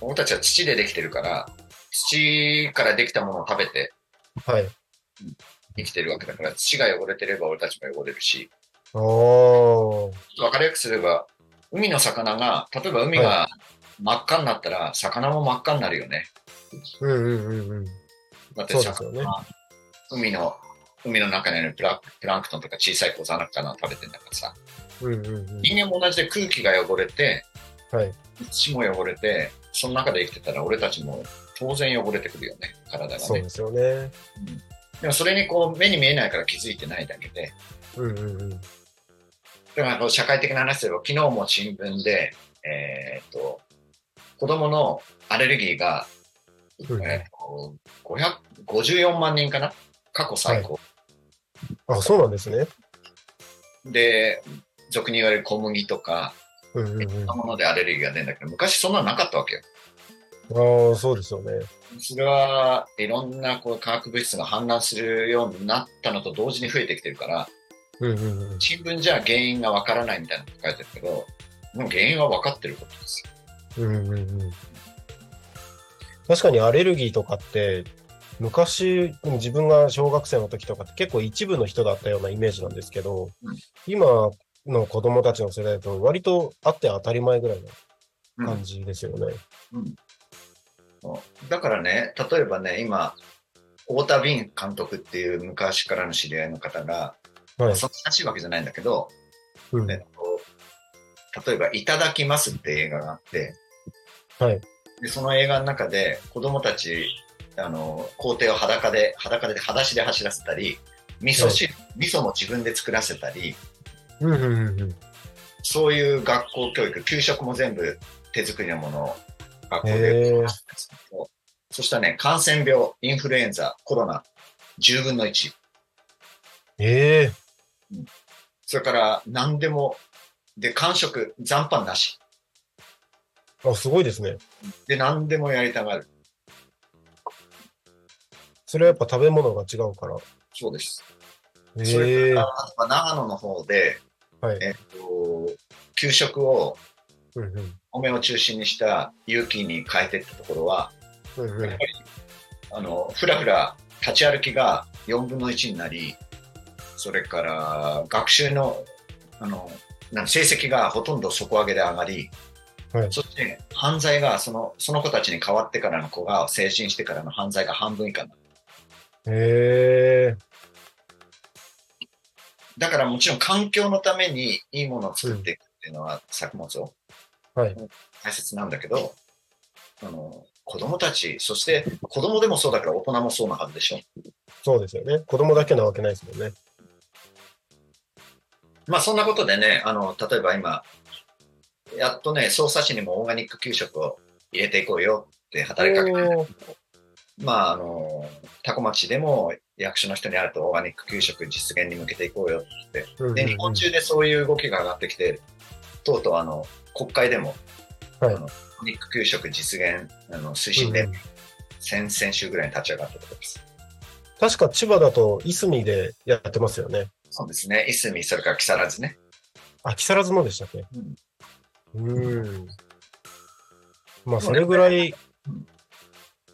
俺たちは土でできてるから、土からできたものを食べてはい。生きてるわけだから、土が汚れてれば俺たちも汚れるし、おー。わかりやすくすれば、海の魚が、例えば海が真っ赤になったら、魚も真っ赤になるよね。うんうんうんうん。そうですよね海の、海の中にあるプラプランクトンとか小さい小魚食べてんだからさ。うんうんうん。人間も同じで空気が汚れて、はい。土も汚れて、その中で生きてたら俺たちも当然汚れてくるよね、体がね。そうですよね。うんでもそれにこう目に見えないから気づいてないだけで、うんうんうん。だから社会的な話すれば、昨日も新聞で、えーっと、子供のアレルギーが、うんえーっと500 54万人かな？過去最高。あ、そうなんですね。で、俗に言われる小麦とか、うんうんうん。いろんなものでアレルギーが出るんだけど、昔そんなのなかったわけよ。ああ、そうですよね。それはいろんなこう化学物質が氾濫するようになったのと同時に増えてきてるから、うんうんうん。新聞じゃ原因がわからないみたいなこと書いてるけど、もう原因は分かってることですよ。うんうんうん。確かにアレルギーとかって、昔、自分が小学生の時とかって結構一部の人だったようなイメージなんですけど、うん今の子供たちの世代だと割とあって当たり前ぐらいのうん感じですよね。そうだからね、例えばね、今、太田敏監督っていう昔からの知り合いの方が、はい。そんな親しいわけじゃないんだけど、うんえっと、例えば、いただきますって映画があって、はい。でその映画の中で子供たち、あの、校庭を裸で、裸で、裸足で走らせたり、味噌汁、味噌も自分で作らせたり、うんうんうんうん。そういう学校教育、給食も全部手作りのものを学校へでーそしたらね、感染病、インフルエンザ、コロナ、10分の1。ええそれから何でも、で、間食、残飯なし。あ、すごいですね。で、何でもやりたがる。それはやっぱ食べ物が違うから。そうです。えそれえから、長野の方で、はい。えっと、給食をうんうん米を中心にした有機に変えていったところは、うんうんやっぱり、あの、ふらふら立ち歩きが4分の1になり、それから学習の、あの、なん成績がほとんど底上げで上がり、はいそして犯罪がその、その子たちに変わってからの子が成人してからの犯罪が半分以下になる。ええだからもちろん環境のためにいいものを作っていくっていうのは作物をはい。大切なんだけど、あの、子供たち、そして子供でもそうだから大人もそうなはずでしょ。そうですよね。子供だけなわけないですもんね。まあそんなことでね、あの、例えば今、やっとね、捜査士にもオーガニック給食を入れていこうよって働きかけて、まああの、タコ町でも役所の人に会うとオーガニック給食実現に向けていこうよって。で、うんうんうん日本中でそういう動きが上がってきて、とうとうあの、国会でも、はいあのオーガニック給食実現あの推進で、うんうん先々週ぐらいに立ち上がったところです。確か千葉だと、いすみでやってますよね。そうですね。いすみ、それから木更津ね。あ、木更津もでしたっけ？うんうん。まあ、それぐらい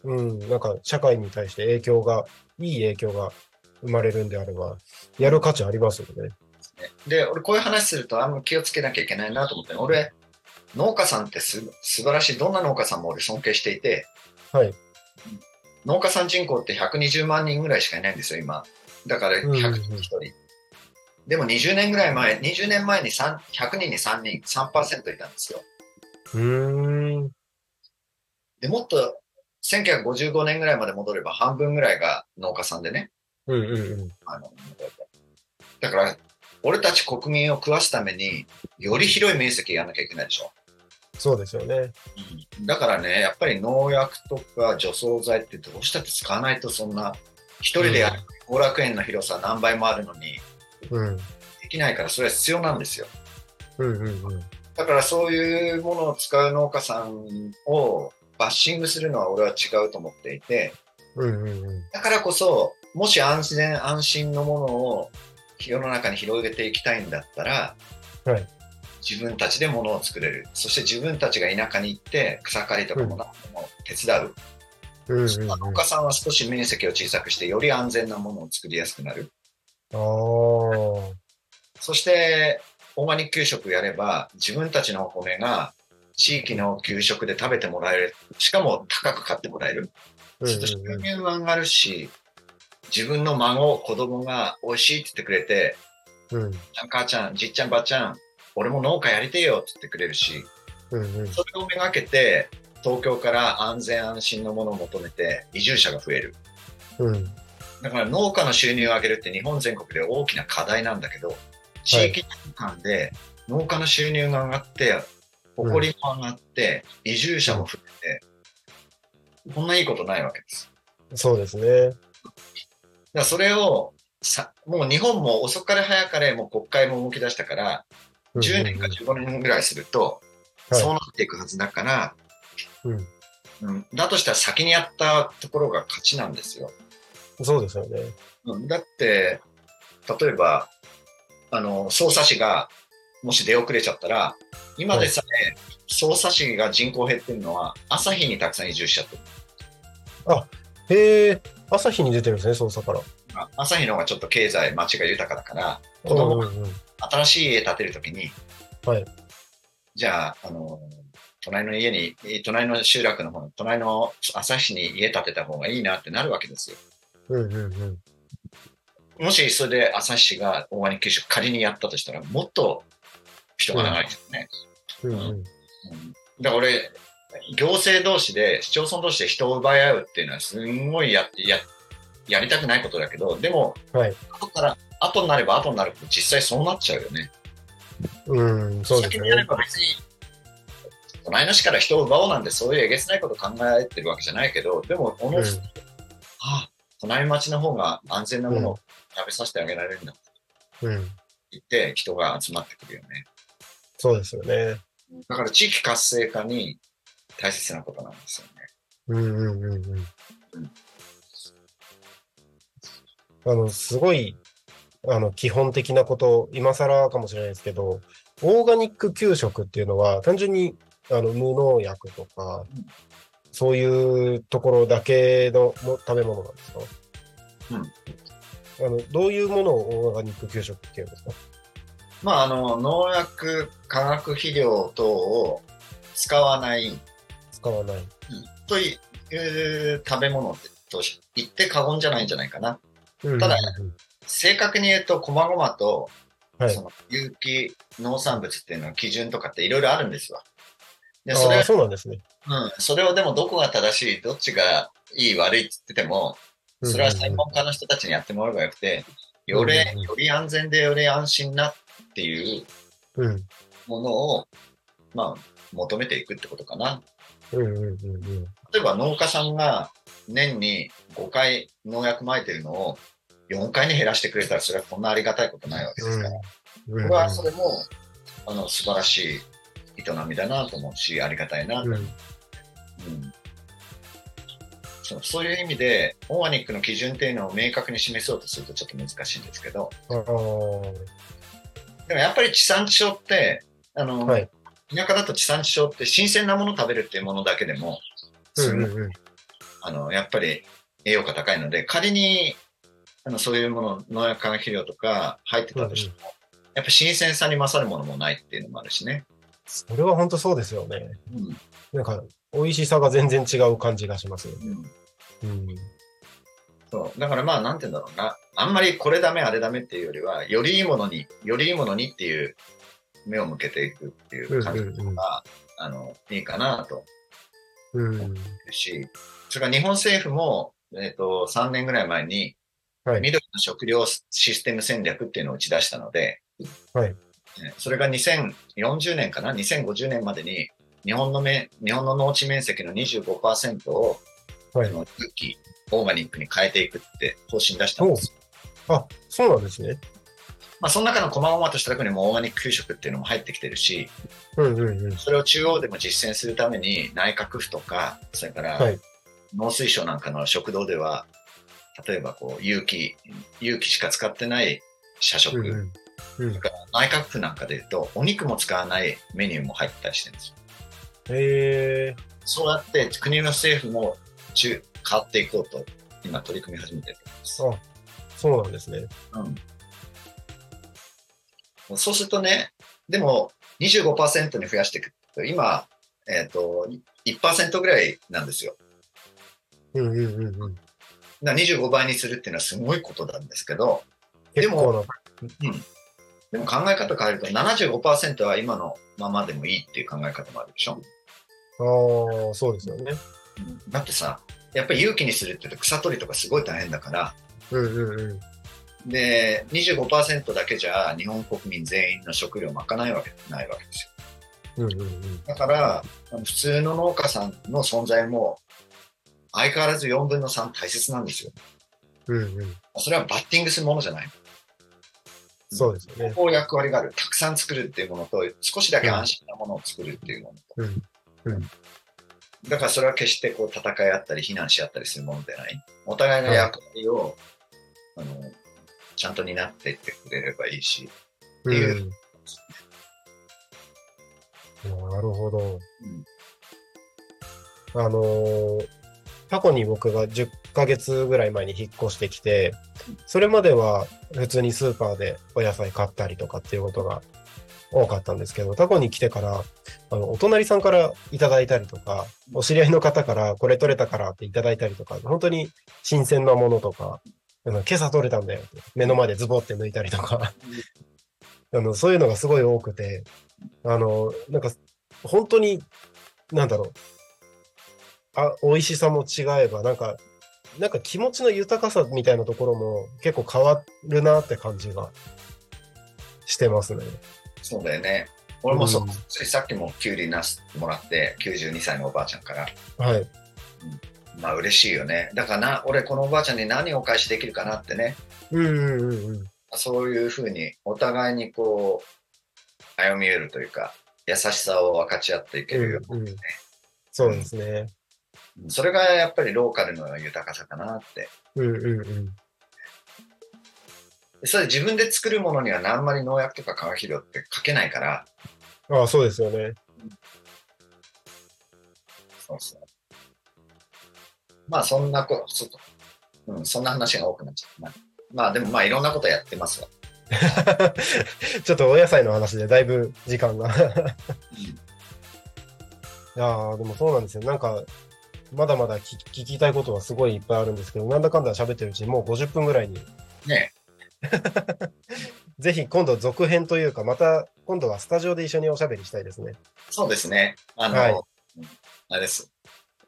うん、うん、なんか社会に対して影響が、いい影響が生まれるんであれば、やる価値ありますよね。で、俺こういう話するとあんま気をつけなきゃいけないなと思って、俺、農家さんってす素晴らしい、どんな農家さんも俺尊敬していて、はい。農家さん人口って120万人ぐらいしかいないんですよ、今。だからうんうん100人1人。でも20年ぐらい前、20年前に3 100人に3人、3%いたんですよ。うーん。で、もっと1955年ぐらいまで戻れば半分ぐらいが農家さんでね。うんうんうん。あのだから、俺たち国民を食わすために、より広い面積やらなきゃいけないでしょ。そうですよね。だからね、やっぱり農薬とか除草剤ってどうしたって使わないとそんな、一人でやる後楽園の広さ何倍もあるのに、うん。できないからそれは必要なん。ですよ。うん。うん。うん。だからそういうものを使う農家さん。をバッシングするのは俺は違うと思っていて、うん。うん。うん。だからこそ、もし安全安心のものを世の中に広げていきたいん。だったら、はい自分たちで物を作れる。そして自分たちが田舎に行って草刈りとかも何でも手伝う。うん。うん。うん。農家さん。は少し面積を小さくしてより安全なものを作りやすくなる。ああ。そして、オーガニック給食やれば自分たちのお米が地域の給食で食べてもらえる。しかも高く買ってもらえる。ううするとうん収入が上がるし、自分の孫、子供が美味しいって言ってくれて、うん。母ちゃん、じっちゃん、ばっちゃん、俺も農家やりてえよって言ってくれるし、うんうん。それをめがけて、東京から安全安心のものを求めて移住者が増える。うん。だから農家の収入を上げるって日本全国で大きな課題なんだけど、地域間で農家の収入が上がって、誇りも上がって、移住者も増えて、こんないいことないわけです。そうですね。だからそれをさ、もう日本も遅かれ早かれもう国会も動き出したから、10年か15年ぐらいすると、はいそうなっていくはずだから、うんうんだとしたら先にやったところが勝ちなんですよ。そうですよね。うんだって、例えば、あの、捜査士がもし出遅れちゃったら、今でさえ捜査士が人口減ってるのは朝日にたくさん移住しちゃってる。へえ、朝日に出てるんですね、捜査から。あ朝日の方がちょっと経済、街が豊かだから、子供が新しい家建てるときに、はいじゃあ、あの、隣の家に、隣の集落の方、隣の朝日に家建てた方がいいなってなるわけですよ。うんうんうん。もしそれで朝日が大金給食仮にやったとしたら、もっと人が長いですよね。うんうん。うんだから俺、行政同士で、市町村同士で人を奪い合うっていうのはすんごいやって、や、やりたくないことだけど、でも、はい。後から、後になれば後になると実際そうなっちゃうよね。うん、そうです先にやれね。ば別に、隣の市から人を奪おうなんてそういうえげつないこと考えてるわけじゃないけど、でも、おのずと、ああ、隣町の方が安全なものを食べさせてあげられるんだってうん。言って人が集まってくるよね。そうですよね。だから地域活性化に大切なことなんですよね。うんうんうんうん。あの、すごい、あの、基本的なこと、今更かもしれないですけど、オーガニック給食っていうのは、単純に、あの、無農薬とかうん、そういうところだけのも食べ物なんですか？あの、どういうものをオーガニック給食っていうんですか？まあ、あの、農薬、化学肥料等を使わない、使わない。という食べ物と言って過言じゃないんじゃないかな。うんただうん正確に言うと、細々と、はいその有機農産物っていうのは基準とかっていろいろあるんですわ。で、それああ、そうなんですね。うん、それをでもどこが正しい、どっちがいい悪いって言ってても、それは専門家の人たちにやってもらえばよくて、より、より安全でより安心なっていうものを、まあ、求めていくってことかな。うんうんうんうん。例えば農家さんが年に5回農薬撒いてるのを4回に減らしてくれたら、それはこんなありがたいことないわけですから。うん。僕はそれも、あの、素晴らしい営みだなと思うし、ありがたいなとうんうんそうそういう意味で、オーガニックの基準っていうのを明確に示そうとするとちょっと難しいんですけど、でもやっぱり地産地消って、あの、はい田舎だと地産地消って新鮮なもの食べるっていうものだけでも、すごいうんうんうん。あの、やっぱり栄養価高いので、仮に、あの、そういうもの、農薬化学肥料とか入ってたとしても、やっぱ新鮮さに勝るものもないっていうのもあるしね。それは本当そうですよね。うん。なんか、美味しさが全然違う感じがしますよ。うん。うん。そう。だからまあ、なんて言うんだろうな。あんまりこれダメ、あれダメっていうよりは、よりいいものに、よりいいものにっていう目を向けていくっていう感じの方が、あの、いいかなとうん。思うし、それから日本政府も、えっ、と、3年ぐらい前に、はい緑の食料システム戦略っていうのを打ち出したので、はいねそれが2040年かな ?2050 年までに、日本のめ、日本の農地面積の25%を、はいあの有機、オーガニックに変えていくって方針出したんですよ。あ、そうなんですね。まあ、その中の細々とした中にもオーガニック給食っていうのも入ってきてるし、うんうんうん。それを中央でも実践するために内閣府とか、それからはい農水省なんかの食堂では、例えばこう有機、有機しか使ってない社食、うんうんうん。内閣府なんかで言うと、お肉も使わないメニューも入ったりしてるんですよ。へえそうやって国の政府も中変わっていこうと、今取り組み始めてるんです。あ、そうなんですね。うん、そうするとね、でも25%に増やしていくと、今、えっ、と、1%ぐらいなんですよ。うんうんうんうん。だから25倍にするっていうのはすごいことなんですけど、結構な。でも考え方変えると75%は今のままでもいいっていう考え方もあるでしょ？ああ、そうですよね。だってさ、やっぱり有機にするって言うと草取りとかすごい大変だから、うんうんうん。で、25%だけじゃ日本国民全員の食料を賄ないわけないわけですよ。うんうんうん。だから、普通の農家さんの存在も相変わらず4分の3大切なんですよ。うんうん。それはバッティングするものじゃない。そうですよね。こう役割がある。たくさん作るっていうものと、少しだけ安心なものを作るっていうものと。うん。うん。だからそれは決してこう戦い合ったり非難し合ったりするものではない。お互いの役割を、あの、ちゃんと担っていってくれればいいし。っていううん。なるほど。うんあのー過去に僕が10 1ヶ月ぐらい前に引っ越してきて、それまでは普通にスーパーでお野菜買ったりとかっていうことが多かったんですけど、過去に来てから、あの、お隣さんからいただいたりとか、お知り合いの方からこれ取れたからっていただいたりとか、本当に新鮮なものとか、今朝取れたんだよって、目の前でズボって抜いたりとか、[LAUGHS] あの、そういうのがすごい多くて、あの、なんか、本当に、なんだろう、あ、美味しさも違えば、なんか、なんか気持ちの豊かさみたいなところも結構変わるなって感じがしてますね。そうだよね。俺もそう、うんさっきもキュウリなすもらって、92歳のおばあちゃんから、はい。まあ嬉しいよね。だからな、俺このおばあちゃんに何をお返しできるかなってね、うんうんうんうん。そういうふうにお互いにこう、歩み寄るというか、優しさを分かち合っていけるよううんうんそうですね。それがやっぱりローカルの豊かさかなって。うんうんうん。それ自分で作るものにはあんまり農薬とか化学肥料ってかけないから、ああ、そうですよね。そうそう。まあそんなこちょっと、うん、そんな話が多くなっちゃったな。まあでもまあいろんなことやってますわ。[LAUGHS] ちょっとお野菜の話でだいぶ時間が。いやーでもそうなんですよ。なんか、まだまだ聞聞きたいことはすごいいっぱいあるんですけど、なんだかんだ喋ってるうちにもう50分ぐらいに。ね [LAUGHS] ぜひ今度続編というか、また今度はスタジオで一緒におしゃべりしたいですね。そうですね。あの、はいうんあれです。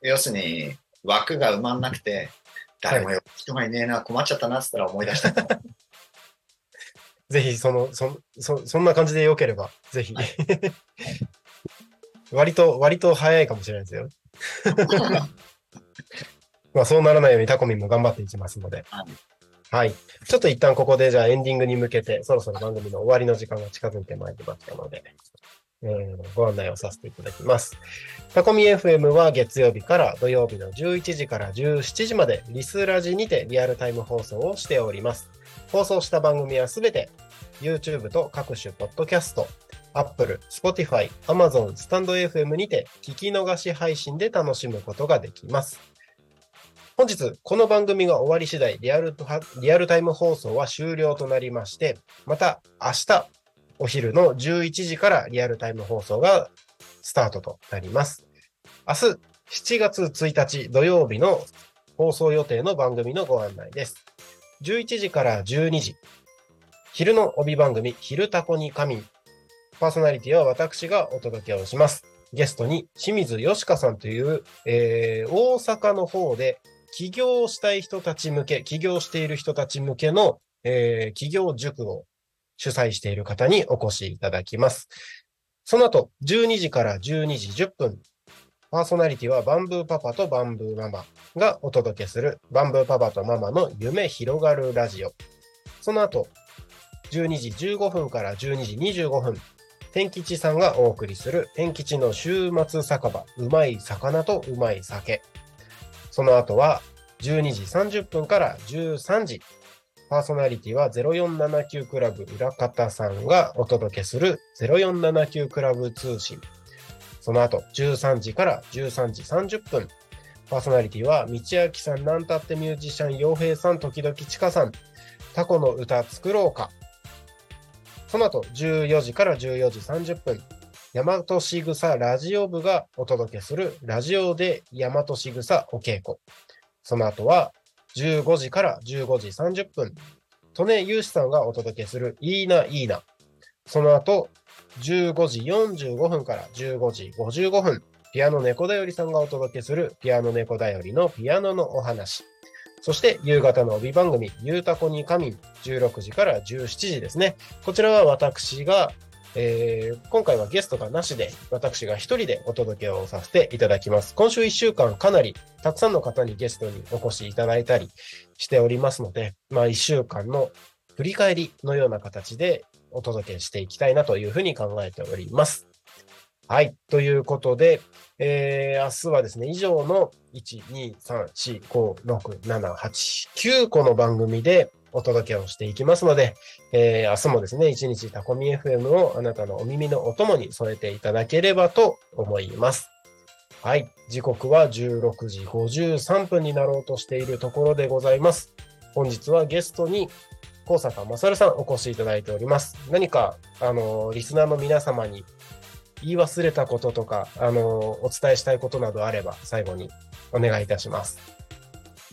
要するに枠が埋まんなくて、誰もよ人がいねえな、困っちゃったなって言ったら思い出した。[LAUGHS] ぜひその、そ、そ、そんな感じでよければ、ぜひ。[LAUGHS] 割と、割と早いかもしれないですよ。まあそうならないようにタコミンも頑張っていきますので。はい。ちょっと一旦ここでじゃあエンディングに向けて、そろそろ番組の終わりの時間が近づいてまいりましたので、えーご案内をさせていただきます。タコミ FM は月曜日から土曜日の11時から17時までリスラジにてリアルタイム放送をしております。放送した番組はすべて YouTube と各種ポッドキャスト、Apple、Spotify、Amazon、スタンド FM にて聞き逃し配信で楽しむことができます。本日、この番組が終わり次第、リアルリアルタイム放送は終了となりまして、また明日、お昼の11時からリアルタイム放送がスタートとなります。明日、7月1日土曜日の放送予定の番組のご案内です。11時から12時、昼の帯番組、昼タコに神。パーソナリティは私がお届けをします。ゲストに清水よしかさんという、えー大阪の方で起業したい人たち向け、起業している人たち向けの、えー起業塾を主催している方にお越しいただきます。その後、12時から12時10分、パーソナリティはバンブーパパとバンブーママがお届けするバンブーパパとママの夢広がるラジオ。その後、12時15分から12時25分、天吉さんがお送りする天吉の週末酒場、うまい魚とうまい酒。その後は12時30分から13時、パーソナリティは0479クラブ裏方さんがお届けする0479クラブ通信。その後13時から13時30分、パーソナリティは道明さん、なんたってミュージシャン、洋平さん、時々ちかさん、タコの歌作ろうか。その後、14時から14時30分、大和しぐさラジオ部がお届けするラジオで大和しぐさお稽古。その後は、15時から15時30分、利根ゆうしさんがお届けするいいないいな。その後、15時45分から15時55分、ピアノ猫だよりさんがお届けするピアノ猫だよりのピアノのお話。そして夕方の帯番組、ゆうたこに仮眠、16時から17時ですね。こちらは私が、えー今回はゲストがなしで、私が一人でお届けをさせていただきます。今週一週間かなりたくさんの方にゲストにお越しいただいたりしておりますので、まあ一週間の振り返りのような形でお届けしていきたいなというふうに考えております。はい。ということで、えー明日はですね、以上の1、2、3、4、5、6、7、8、9個の番組でお届けをしていきますので、えー明日もですね、1日タコミ FM をあなたのお耳のお供に添えていただければと思います。はい。時刻は16時53分になろうとしているところでございます。本日はゲストに高坂勝さんお越しいただいております。何か、あの、リスナーの皆様に言い忘れたこととか、あの、お伝えしたいことなどあれば、最後にお願いいたします。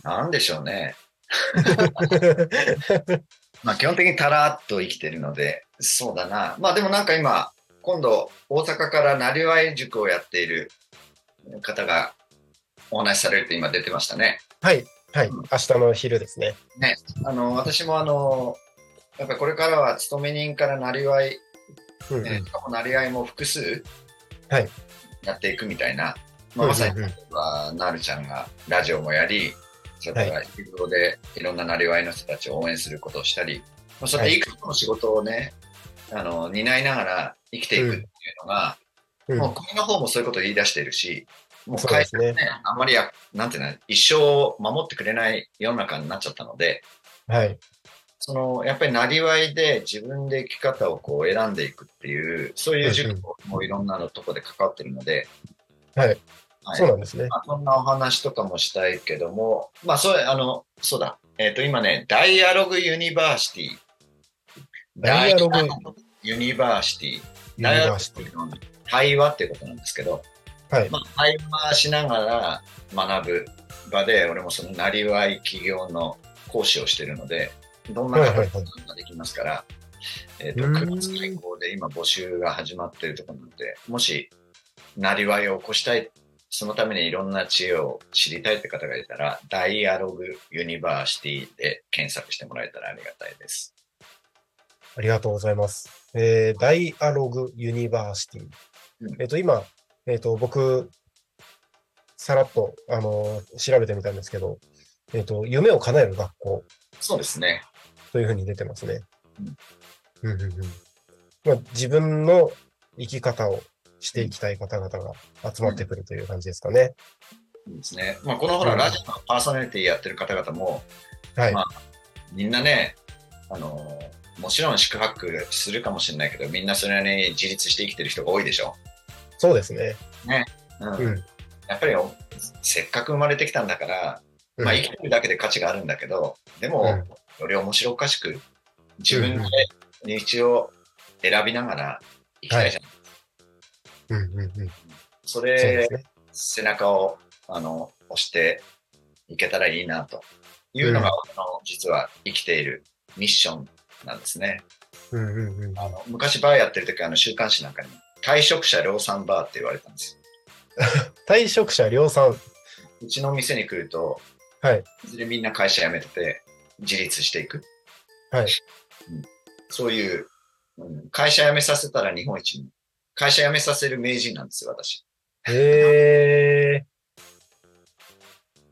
なんでしょうね。[LAUGHS] まあ基本的にたらっと生きてるので、そうだな。まあでもなんか今、今度大阪からなりわい塾をやっている方がお話しされると今出てましたね。はい。はい。うん明日の昼ですね。ね、あの、私もあの、やっぱりこれからは勤め人からなりわい、うんうん。ね、しかもなりわいも複数はい。やっていくみたいな、まあ、まさにうんなるちゃんがラジオもやり、それから日頃でいろんななりわいの人たちを応援することをしたり、まあ、そうやってい。くつかの仕事をね、あの、担いながら生きていくっていうのが、うん。もう国の方もそういうことを言い出しているし、もう会社ね、あんまりや、なんていうの、一生守ってくれない世の中になっちゃったので、はい。その、やっぱりなりわいで自分で生き方をこう選んでいくっていう、そういう塾もいろんなのとこで関わってるので、はい。はいそうなんですね。まあ、そんなお話とかもしたいけども、まあ、それ、あの、そうだ。えっ、と、今ね、ダイアログユニバーシティ。ダイアログユニバーシティ。ユニバーシティ。の対話っていうことなんですけど、はい。まあ、対話しながら学ぶ場で、俺もそのなりわい起業の講師をしてるので、どんな形ができますから、えっ、ーん9月開講で今募集が始まっているところなので、もし、なりわいを起こしたい、そのためにいろんな知恵を知りたいって方がいたら、ダイアログユニバーシティで検索してもらえたらありがたいです。ありがとうございます。えー、ダイアログユニバーシティ。うんえっ、と、今、えっ、と、僕、さらっと、あのー調べてみたんですけど、えっ、と、夢を叶える学校そうですね。というふうに出てますね。うんうんうんまあ、自分の生き方をしていきたい方々が集まってくるという感じですかね。そうですね。まあ、このほら、うんラジオのパーソナリティやってる方々も、はい。まあみんなね、あの、もちろん宿泊するかもしれないけど、みんなそれなりに自立して生きてる人が多いでしょ？そうですね。うんうん。やっぱりおせっかく生まれてきたんだから、まあ生きてるだけで価値があるんだけど、でも、より面白おかしく、自分で道を選びながら生きたいじゃん。うんうんうん。それす、ね。背中を、あの、押していけたらいいな、というのが、あの、実は生きているミッションなんですね。うんうんうん。あの、昔バーやってる時あの、週刊誌なんかに、退職者量産バーって言われたんですよ。[LAUGHS] 退職者量産。うちの店に来ると、はい。いずれみんな会社辞めてて、自立していく。はい。そういう、うん、会社辞めさせたら日本一に。会社辞めさせる名人なんですよ、私。へえ。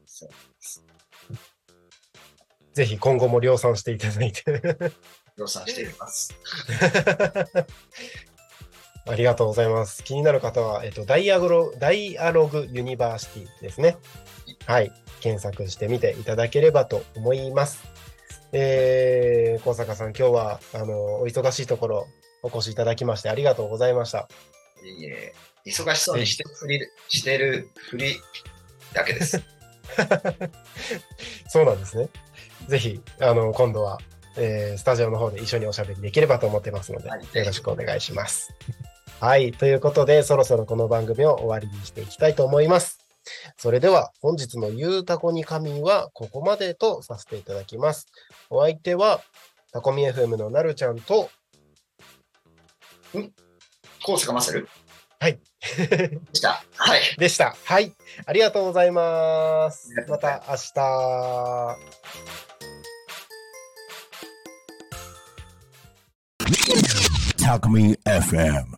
そうぜひ今後も量産していただいて。量産していきます。[LAUGHS] ありがとうございます。気になる方は、えっと、ダイアグロ、ダイアログユニバーシティですね。はい。検索してみていただければと思います。えー、高坂さん、今日は、あの、お忙しいところ、お越しいただきましてありがとうございました。いえいえ、忙しそうにしてるふり、してるふりだけです。[LAUGHS] そうなんですね。ぜひ、あの、今度は、えースタジオの方で一緒におしゃべりできればと思ってますので、はいよろしくお願いします。はい。ということで、そろそろこの番組を終わりにしていきたいと思います。それでは、本日のゆうたこに神はここまでとさせていただきます。お相手は、タコミ FM のなるちゃんと、コースがませるはい。[LAUGHS] でした。はい。でした。はい。ありがとうございますまた明日。Talk Me FM.